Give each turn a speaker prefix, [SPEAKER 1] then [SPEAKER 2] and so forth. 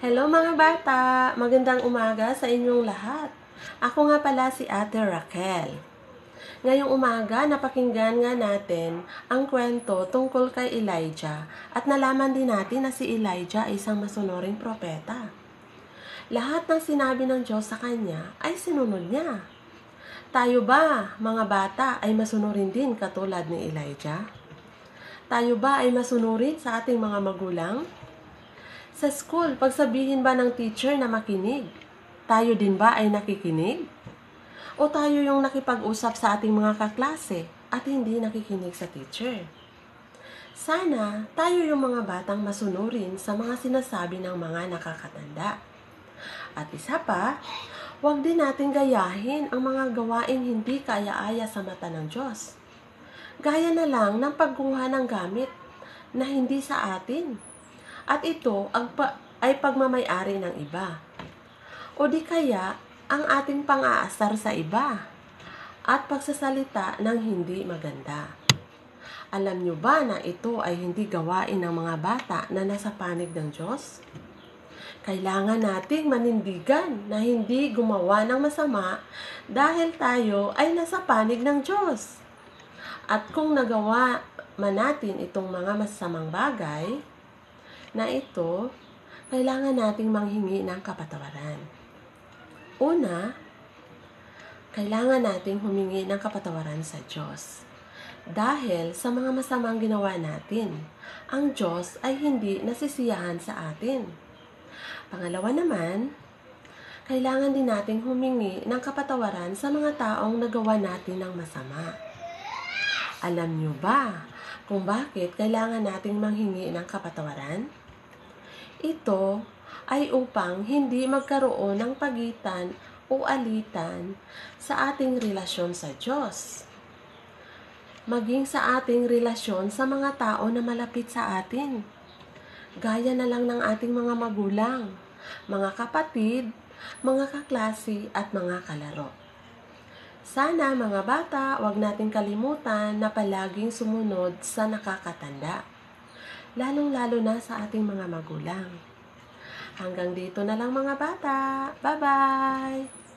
[SPEAKER 1] Hello mga bata! Magandang umaga sa inyong lahat. Ako nga pala si Ate Raquel. Ngayong umaga, napakinggan nga natin ang kwento tungkol kay Elijah at nalaman din natin na si Elijah ay isang masunuring propeta. Lahat ng sinabi ng Diyos sa kanya ay sinunod niya. Tayo ba, mga bata, ay masunurin din katulad ni Elijah? Tayo ba ay masunurin sa ating mga magulang? Sa school, pagsabihin ba ng teacher na makinig? Tayo din ba ay nakikinig? O tayo yung nakipag-usap sa ating mga kaklase at hindi nakikinig sa teacher? Sana tayo yung mga batang masunurin sa mga sinasabi ng mga nakakatanda. At isa pa, huwag din natin gayahin ang mga gawain hindi kaya-aya sa mata ng Diyos. Gaya na lang ng pagkuha ng gamit na hindi sa atin. At ito ang pa- ay pagmamayari ng iba. O di kaya ang ating pang-aasar sa iba at pagsasalita ng hindi maganda. Alam nyo ba na ito ay hindi gawain ng mga bata na nasa panig ng Diyos? Kailangan nating manindigan na hindi gumawa ng masama dahil tayo ay nasa panig ng Diyos. At kung nagawa man natin itong mga masamang bagay na ito, kailangan nating manghingi ng kapatawaran. Una, kailangan nating humingi ng kapatawaran sa Diyos. Dahil sa mga masamang ginawa natin, ang Diyos ay hindi nasisiyahan sa atin. Pangalawa naman, kailangan din nating humingi ng kapatawaran sa mga taong nagawa natin ng masama. Alam niyo ba kung bakit kailangan nating manghingi ng kapatawaran? Ito ay upang hindi magkaroon ng pagitan o alitan sa ating relasyon sa Diyos. Maging sa ating relasyon sa mga tao na malapit sa atin. Gaya na lang ng ating mga magulang, mga kapatid, mga kaklase at mga kalaro. Sana mga bata, wag nating kalimutan na palaging sumunod sa nakakatanda. Lalong-lalo na sa ating mga magulang. Hanggang dito na lang mga bata. Bye-bye!